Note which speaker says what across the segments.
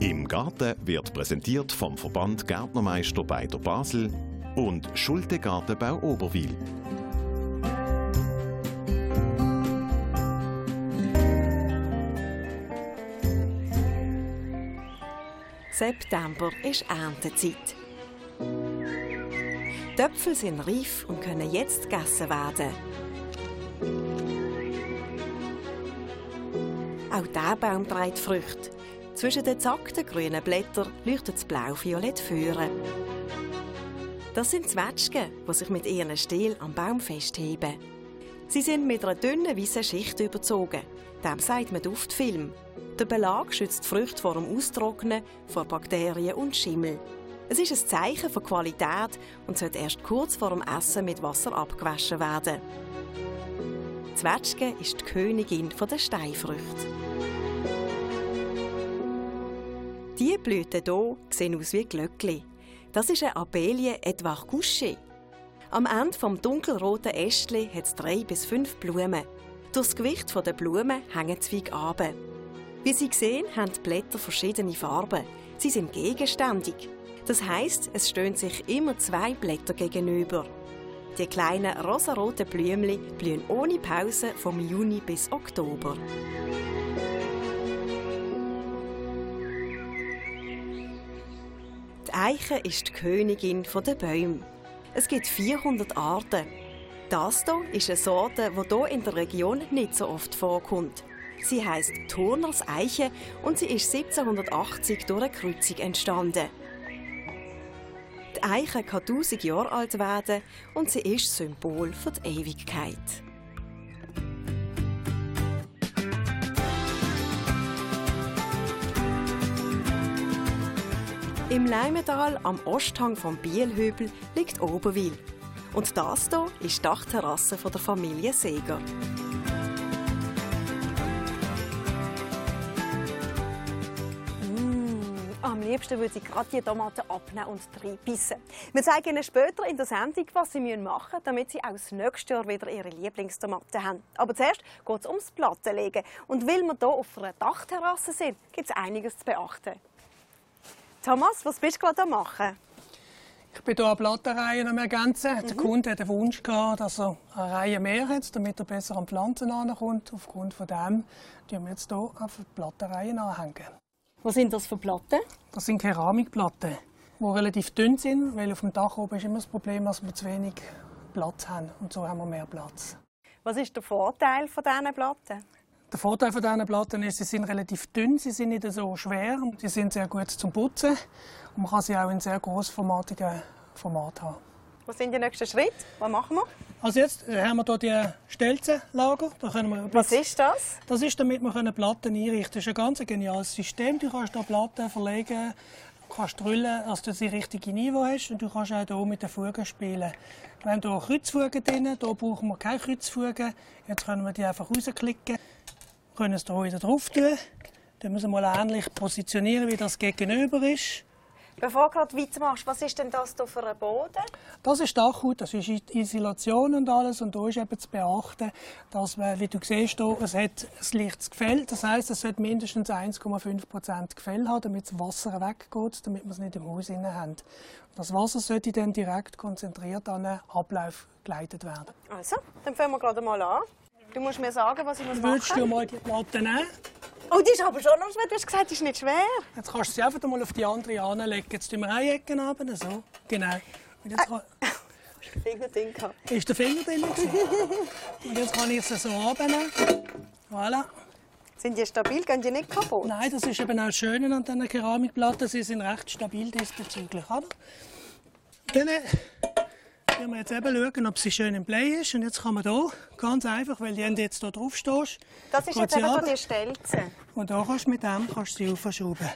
Speaker 1: Im Garten wird präsentiert vom Verband Gärtnermeister Beider Basel und Schulte Gartenbau Oberwil.
Speaker 2: September ist Erntezeit. Die Äpfel sind reif und können jetzt gegessen werden. Auch dieser Baum trägt Früchte. Zwischen den zackten grünen Blättern leuchtet das blau-violett führen. Das sind Zwetschgen, die sich mit ihren Stiel am Baum festheben. Sie sind mit einer dünnen weißen Schicht überzogen. Dem sagt man Duftfilm. Der Belag schützt die Früchte vor dem Austrocknen, vor Bakterien und Schimmel. Es ist ein Zeichen von Qualität und sollte erst kurz vor dem Essen mit Wasser abgewaschen werden. Zwetschge ist die Königin der Steinfrüchte. Diese Blüten hier sehen aus wie Glöckli. Das ist eine Abelie Edouard Couché. Am Ende vom dunkelroten Ästchen hat es drei bis fünf Blumen. Durch das Gewicht der Blumen hängen die Zweige ab. Wie Sie sehen, haben die Blätter verschiedene Farben. Sie sind gegenständig. Das heißt, es stehen sich immer zwei Blätter gegenüber. Die kleinen rosaroten Blümchen blühen ohne Pause vom Juni bis Oktober. Eiche ist die Königin der Bäume. Es gibt 400 Arten. Das hier ist eine Sorte, die hier in der Region nicht so oft vorkommt. Sie heißt Turners Eiche und sie ist 1780 durch eine Kreuzung entstanden. Die Eiche kann 1000 Jahre alt werden und sie ist Symbol für die Ewigkeit. Im Leimental am Osthang vom Bielhübel liegt Oberwil. Und das hier ist die Dachterrasse der Familie Seger.
Speaker 3: Am liebsten würde ich gerade die Tomaten abnehmen und reinbissen. Wir zeigen Ihnen später in der Sendung, was Sie machen müssen, damit Sie auch das nächste Jahr wieder Ihre Lieblingstomaten haben. Aber zuerst geht es ums Plattenlegen. Und weil wir hier auf einer Dachterrasse sind, gibt es einiges zu beachten. Thomas, was bist du gerade am machen?
Speaker 4: Ich bin hier eine Plattenreihe am Ergänzen.
Speaker 3: Mhm.
Speaker 4: Der Kunde hat den Wunsch gehabt, dass er eine Reihe mehr hat, damit er besser an Pflanzen ankommt. Aufgrund von dem tun wir jetzt hier auf die Plattenreihe anhängen.
Speaker 3: Was sind das für Platten?
Speaker 4: Das sind Keramikplatten, die relativ dünn sind, weil auf dem Dach oben ist immer das Problem, dass wir zu wenig Platz haben. Und so haben wir mehr Platz.
Speaker 3: Was ist der Vorteil von diesen Platten?
Speaker 4: Der Vorteil von diesen Platten ist, sie sind relativ dünn, sie sind nicht so schwer und sie sind sehr gut zum Putzen. Und man kann sie auch in sehr großformatigen Format haben.
Speaker 3: Was sind die nächsten Schritte? Was machen wir?
Speaker 4: Also jetzt haben wir hier die Stelzenlager. Da können wir
Speaker 3: Was ist das?
Speaker 4: Das ist, damit wir Platten einrichten können. Das ist ein ganz geniales System. Du kannst hier Platten verlegen, kannst drüllen, dass du das richtige Niveau hast und du kannst auch hier mit den Fugen spielen. Wir haben hier Kreuzfugen drin, hier brauchen wir keine Kreuzfugen. Jetzt können wir die einfach rausklicken, können es hier wieder drauf tun. Dann müssen wir mal ähnlich positionieren, wie das gegenüber ist.
Speaker 3: Bevor du gerade weitermachst, was ist denn das hier für ein Boden?
Speaker 4: Das ist Dachhaut, das ist Isolation und alles. Und da ist eben zu beachten, dass man, wie du siehst, hier, es hat ein leichtes Gefäll. Das heisst, es sollte mindestens 1,5% Gefäll haben, damit das Wasser weggeht, damit wir es nicht im Haus innen haben. Das Wasser sollte dann direkt konzentriert an den Ablauf geleitet werden.
Speaker 3: Also, dann fangen wir gerade mal an. Du musst mir sagen, was ich muss
Speaker 4: Würdest du
Speaker 3: machen
Speaker 4: mal die Platte nehmen?
Speaker 3: Oh, die ist aber schon noch schwer. Du hast gesagt, die ist nicht schwer.
Speaker 4: Jetzt kannst du sie einfach mal auf die andere anlegen. Jetzt tun wir eine Ecke runter, so. Genau. Und jetzt kann-
Speaker 3: Finger drin gehabt.
Speaker 4: ist der Finger drin. Und jetzt kann ich sie so runternehmen. Voilà.
Speaker 3: Sind die stabil? Gehen die nicht kaputt?
Speaker 4: Nein, das ist eben auch das Schöne an diesen Keramikplatten. Sie sind recht stabil diesbezüglich. Oder? Dann werden wir jetzt eben schauen, ob sie schön im Play ist. Und jetzt kann man hier ganz einfach, weil die haben jetzt hier drauf stehst,
Speaker 3: Das ist jetzt eben so die Stelze.
Speaker 4: Und da kannst du mit dem kannst du sie aufschrauben.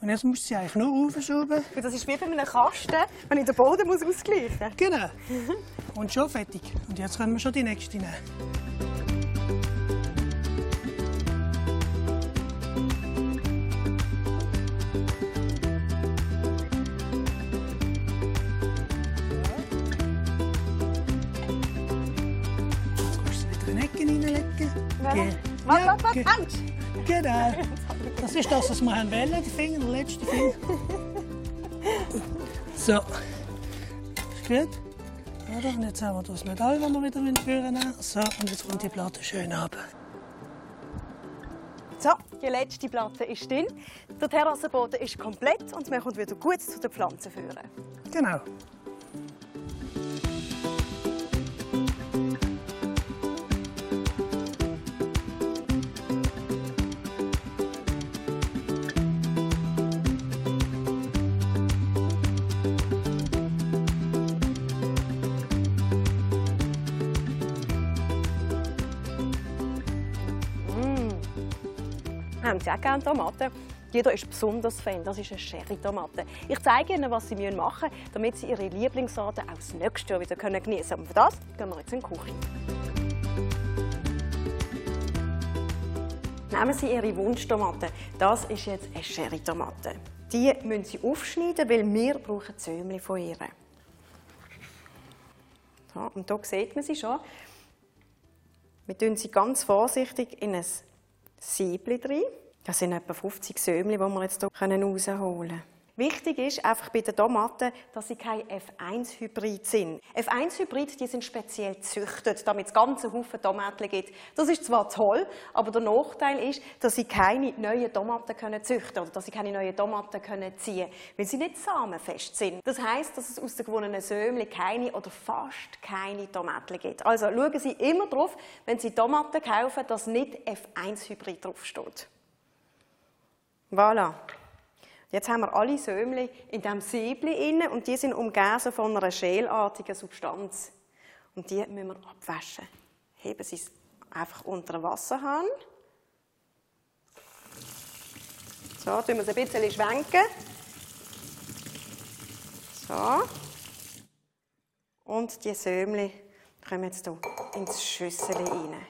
Speaker 4: Und jetzt musst du sie eigentlich nur aufschrauben.
Speaker 3: Und Das ist wie bei einem Kasten, wenn ich den Boden muss ausgleichen muss.
Speaker 4: Genau. Und schon fertig. Und jetzt können wir schon die nächste nehmen.
Speaker 3: Warte,
Speaker 4: Ja,
Speaker 3: warte,
Speaker 4: ge-
Speaker 3: Hand!
Speaker 4: Genau. Das ist das, was wir haben wollen, der Finger, der letzte Finger. So. Ist gut? Oder? Und jetzt haben wir das Metall, das wir wieder führen nehmen. So, und jetzt kommt die Platte schön runter.
Speaker 2: So, die letzte Platte ist drin. Der Terrassenboden ist komplett und man kommt wieder gut zu den Pflanzen führen.
Speaker 4: Genau.
Speaker 2: Haben Sie auch gerne Tomaten? Jeder ist besonders Fan. Das ist eine Sherry-Tomate. Ich zeige Ihnen, was Sie machen müssen, damit Sie Ihre Lieblingssorte auch das nächste Jahr wieder genießen können. Und für das gehen wir jetzt in die Küche. Nehmen Sie Ihre Wunschtomate. Das ist jetzt eine Sherry-Tomate. Die müssen Sie aufschneiden, weil wir brauchen Zömli von ihr. Und hier sieht man sie schon. Wir tun sie ganz vorsichtig in ein Siebli drin. Das sind etwa 50 Sömli, die wir jetzt hier rausholen können. Wichtig ist einfach bei den Tomaten, dass sie kein F1-Hybrid sind. F1-Hybrid, die sind speziell gezüchtet, damit es ganze Haufen Tomaten gibt. Das ist zwar toll, aber der Nachteil ist, dass sie keine neuen Tomaten können züchten oder dass sie keine neuen Tomaten können ziehen, weil sie nicht samenfest sind. Das heißt, dass es aus den gewonnenen Sömli keine oder fast keine Tomaten gibt. Also schauen Sie immer darauf, wenn Sie Tomaten kaufen, dass nicht F1-Hybrid draufsteht. Voilà. Jetzt haben wir alle Sömli in diesem Siebli inne und die sind umgeben von einer schelartigen Substanz. Und die müssen wir abwaschen. Heben Sie es einfach unter den Wasserhahn. So, tun wir es ein bisschen schwenken. So. Und die Sömli kommen jetzt hier ins Schüssel rein.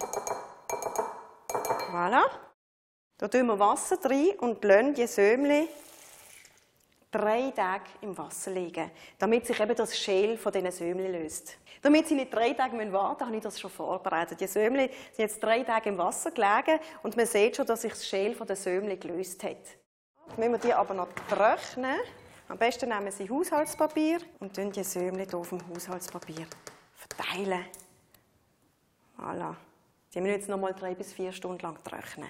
Speaker 2: Voilà. Da tun wir Wasser rein und lassen die Sömli drei Tage im Wasser liegen, damit sich eben das Schäl von diesen Sömli löst. Damit sie nicht drei Tage warten müssen, habe ich das schon vorbereitet. Die Sömli sind jetzt drei Tage im Wasser gelegen und man sieht schon, dass sich das Schäl von den Sömli gelöst hat. Jetzt müssen wir die aber noch trocknen. Am besten nehmen Sie Haushaltspapier und tun die Sömli auf dem Haushaltspapier verteilen. Voilà. Die müssen jetzt noch mal drei bis vier Stunden lang trocknen.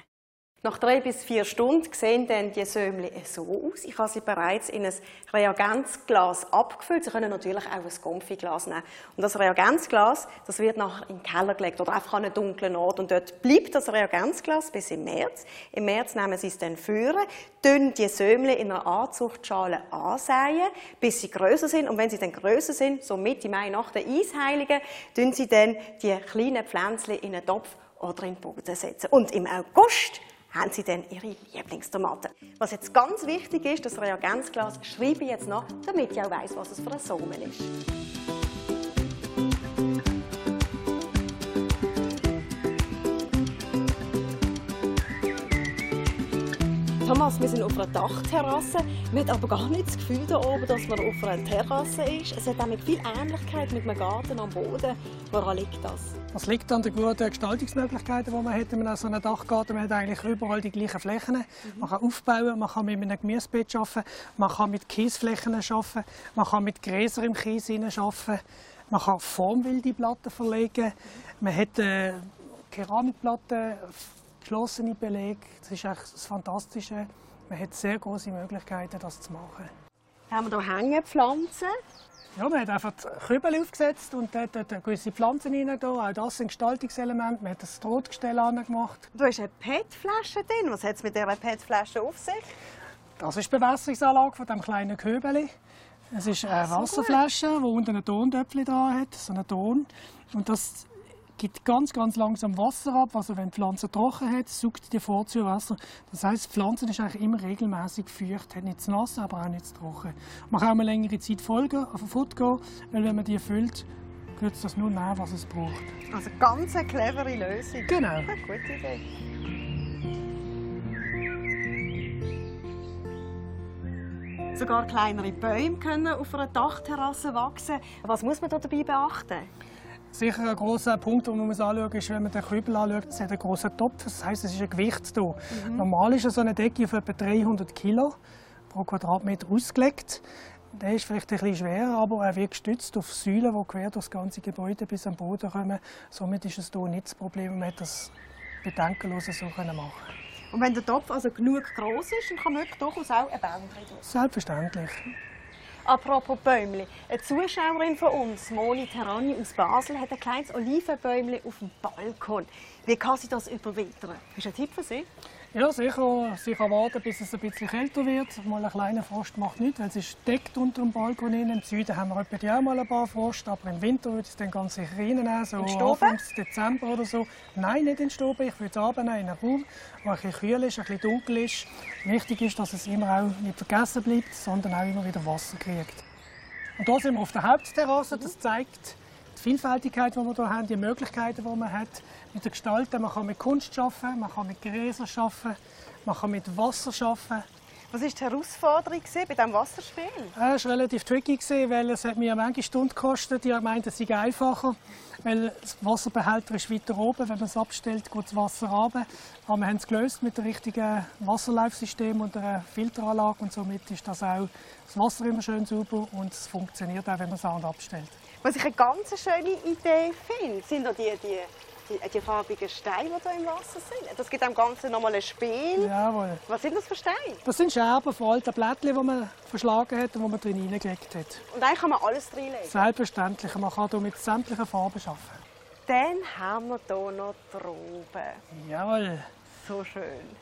Speaker 2: Nach drei bis vier Stunden sehen dann die Sömli so aus. Ich habe sie bereits in ein Reagenzglas abgefüllt. Sie können natürlich auch ein Konfiglas nehmen. Und das Reagenzglas, das wird nachher in den Keller gelegt oder einfach an einen dunklen Ort. Und dort bleibt das Reagenzglas bis im März. Im März nehmen sie es dann führen, tun die Sömli in einer Anzuchtschale ansäen, bis sie größer sind. Und wenn sie dann größer sind, so Mitte Mai nach der Eisheiligen, tun sie dann die kleinen Pflänzchen in einen Topf oder in den Boden setzen. Und im August haben Sie dann Ihre Lieblingstomaten. Was jetzt ganz wichtig ist, das Reagenzglas schreibe ich jetzt noch, damit ich auch weiss, was es für ein Sommel ist. Thomas, wir sind auf einer Dachterrasse. Man hat aber gar nicht das Gefühl da oben, dass man auf einer Terrasse ist. Es hat auch viel Ähnlichkeit mit einem Garten am Boden. Woran liegt das?
Speaker 4: Das liegt an den guten Gestaltungsmöglichkeiten, die man hat in so einem Dachgarten. Man hat eigentlich überall die gleichen Flächen. Mhm. Man kann aufbauen, man kann mit einem Gemüsebeet arbeiten, man kann mit Kiesflächen arbeiten, man kann mit Gräser im Kies arbeiten, man kann formwilde Platten verlegen, man hat äh, Keramikplatten, geschlossene Belege. Das ist echt das Fantastische. Man hat sehr große Möglichkeiten, das zu machen.
Speaker 2: Haben wir hier Hängepflanzen?
Speaker 4: Ja, man hat einfach Kübel aufgesetzt und dort, dort gewisse Pflanzen rein. Auch das sind Gestaltungselemente. Man hat ein Rotgestell angemacht.
Speaker 2: Du hast eine PET-Flasche drin. Was hat es mit dieser PET-Flasche auf sich?
Speaker 4: Das ist die Bewässerungsanlage von diesem kleinen Kübel. Es ist eine Wasserflasche, die unten einen Tontöpfchen dran hat, so einen Ton. Und das gibt ganz, ganz langsam Wasser ab. Also wenn die Pflanze trocken hat, sucht die Vorzugswasser. Das heißt, die Pflanze ist eigentlich immer regelmäßig feucht, hat nicht zu nass, aber auch nicht zu trocken. Man kann auch eine längere Zeit folgen, auf den Foot gehen, weil wenn man die füllt, wird das nur nehmen, was es braucht.
Speaker 2: Also ganz eine clevere Lösung.
Speaker 4: Genau.
Speaker 2: Gute Idee. Sogar kleinere Bäume können auf einer Dachterrasse wachsen. Was muss man dabei beachten?
Speaker 4: Sicher ein großer Punkt, den man anschauen muss, ist, wenn man den Kübel anschaut, es hat einen großen Topf. Das heisst, es ist ein Gewicht hier. Mhm. Normal ist so eine Decke auf etwa 300 Kilo pro Quadratmeter ausgelegt. Der ist vielleicht ein bisschen schwerer, aber er wird gestützt auf Säulen, die quer durch das ganze Gebäude bis am Boden kommen. Somit ist es hier nicht das Problem, man hat das bedenkenlos so machen
Speaker 2: Und wenn der Topf also genug groß ist, dann kann man durchaus auch einen Baum drin
Speaker 4: Selbstverständlich.
Speaker 2: Apropos Bäumli. Eine Zuschauerin von uns, Moni Terrani aus Basel, hat ein kleines Olivenbäumli auf dem Balkon. Wie kann sie das überwintern? Hast du einen Tipp für sie?
Speaker 4: Ja, sicher. Sie kann warten, bis es ein bisschen kälter wird. Mal ein kleiner Frost macht nichts, weil es ist deckt unter dem Balkon. Im Süden haben wir etwa auch mal ein paar Frost, aber im Winter würde ich es dann ganz sicher reinnehmen, so Anfang Dezember oder so. Nein, nicht in Stoben. Ich würde es abnehmen in einen Raum, der ein bisschen kühl ist, ein bisschen dunkel ist. Wichtig ist, dass es immer auch nicht vergessen bleibt, sondern auch immer wieder Wasser kriegt. Und hier sind wir auf der Hauptterrasse. Das zeigt die Vielfältigkeit, die wir hier haben, die Möglichkeiten, die man hat mit der Gestalten. Man kann mit Kunst arbeiten, man kann mit Gräsern arbeiten, man kann mit Wasser arbeiten.
Speaker 2: Was war die Herausforderung bei diesem Wasserspiel?
Speaker 4: Es war relativ tricky, weil es hat mir manche Stunden gekostet. Ich meinte, es sei einfacher, weil das Wasserbehälter ist weiter oben. Wenn man es abstellt, geht das Wasser runter. Aber wir haben es gelöst mit dem richtigen Wasserlaufsystem und einer Filteranlage. Und somit ist das auch das Wasser immer schön sauber und es funktioniert auch, wenn man es abstellt.
Speaker 2: Was ich eine ganz schöne Idee finde, sind die, die die, die farbigen Steine, die hier im Wasser sind. Das gibt dem Ganzen nochmal ein Spiel.
Speaker 4: Jawohl.
Speaker 2: Was sind das für Steine?
Speaker 4: Das sind Scherben von alten Blättchen, die man verschlagen hat und die man drin hineingelegt hat.
Speaker 2: Und eigentlich kann man alles reinlegen?
Speaker 4: Selbstverständlich. Man kann hier mit sämtlichen Farben arbeiten.
Speaker 2: Dann haben wir hier noch Trauben.
Speaker 4: Jawohl.
Speaker 2: So schön.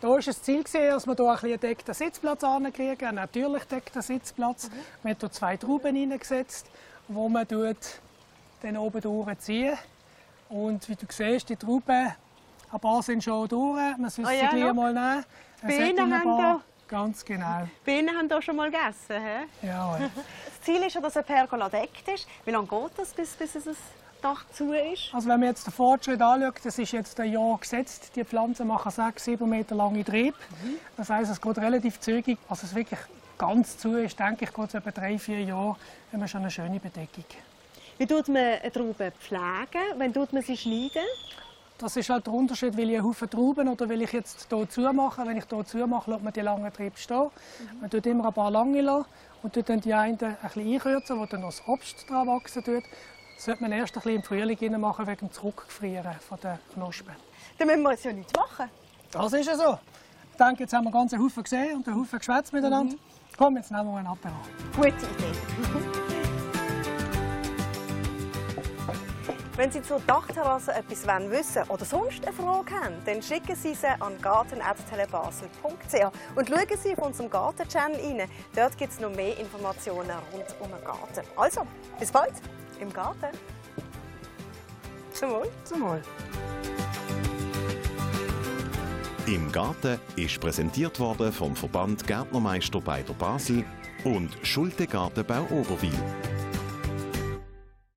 Speaker 4: Da war das Ziel, dass wir hier einen deckten Sitzplatz ankriegen, einen natürlich deckten Sitzplatz. Mhm. Wir haben hier zwei Trauben hineingesetzt, wo man dann oben durchziehen und wie du siehst, die Trauben, ein paar sind schon durch. Man sollte oh ja, sie gleich mal nehmen.
Speaker 2: Bienen haben da...
Speaker 4: Ganz genau.
Speaker 2: Bienen haben hier schon mal gegessen, he?
Speaker 4: Ja.
Speaker 2: das Ziel ist ja, dass ein Pergola deckt ist. Wie lange geht das, bis, bis es Dach zu ist?
Speaker 4: Also wenn man jetzt den Fortschritt anschaut, das ist jetzt ein Jahr gesetzt. Die Pflanzen machen 6, 7 Meter lange Trieb. Mhm. Das heisst, es geht relativ zügig. Also es wirklich ganz zu ist, denke ich, geht es etwa 3, 4 Jahre, wenn man schon eine schöne Bedeckung
Speaker 2: wie tut man eine Traube pflegen? Wann tut man sie schneiden?
Speaker 4: Das ist halt der Unterschied, will ich einen Haufen Trauben oder will ich jetzt hier zumachen. Wenn ich hier zumache, lässt man die langen Triebe stehen. Mhm. Man tut immer ein paar lange lassen und tut dann die einen ein bisschen einkürzen, wo dann noch das Obst dran wachsen tut. Das sollte man erst ein bisschen im Frühling machen, wegen dem Zurückgefrieren der Knospen.
Speaker 2: Dann müssen wir es ja nicht machen.
Speaker 4: Das ist ja so. Ich denke, jetzt haben wir ganz Haufen gesehen und einen Haufen geschwätzt miteinander. Mhm. Komm, jetzt nehmen wir einen Apero.
Speaker 2: Gute Idee. Wenn Sie zur Dachterrasse etwas wissen oder sonst eine Frage haben, dann schicken Sie sie an garten.telebasel.ch und schauen Sie auf unserem Garten-Channel rein. Dort gibt es noch mehr Informationen rund um den Garten. Also, bis bald im Garten. Zum Wohl.
Speaker 4: Zum Wohl.
Speaker 1: Im Garten ist präsentiert worden vom Verband Gärtnermeister bei der Basel und Schulte Gartenbau Oberwil.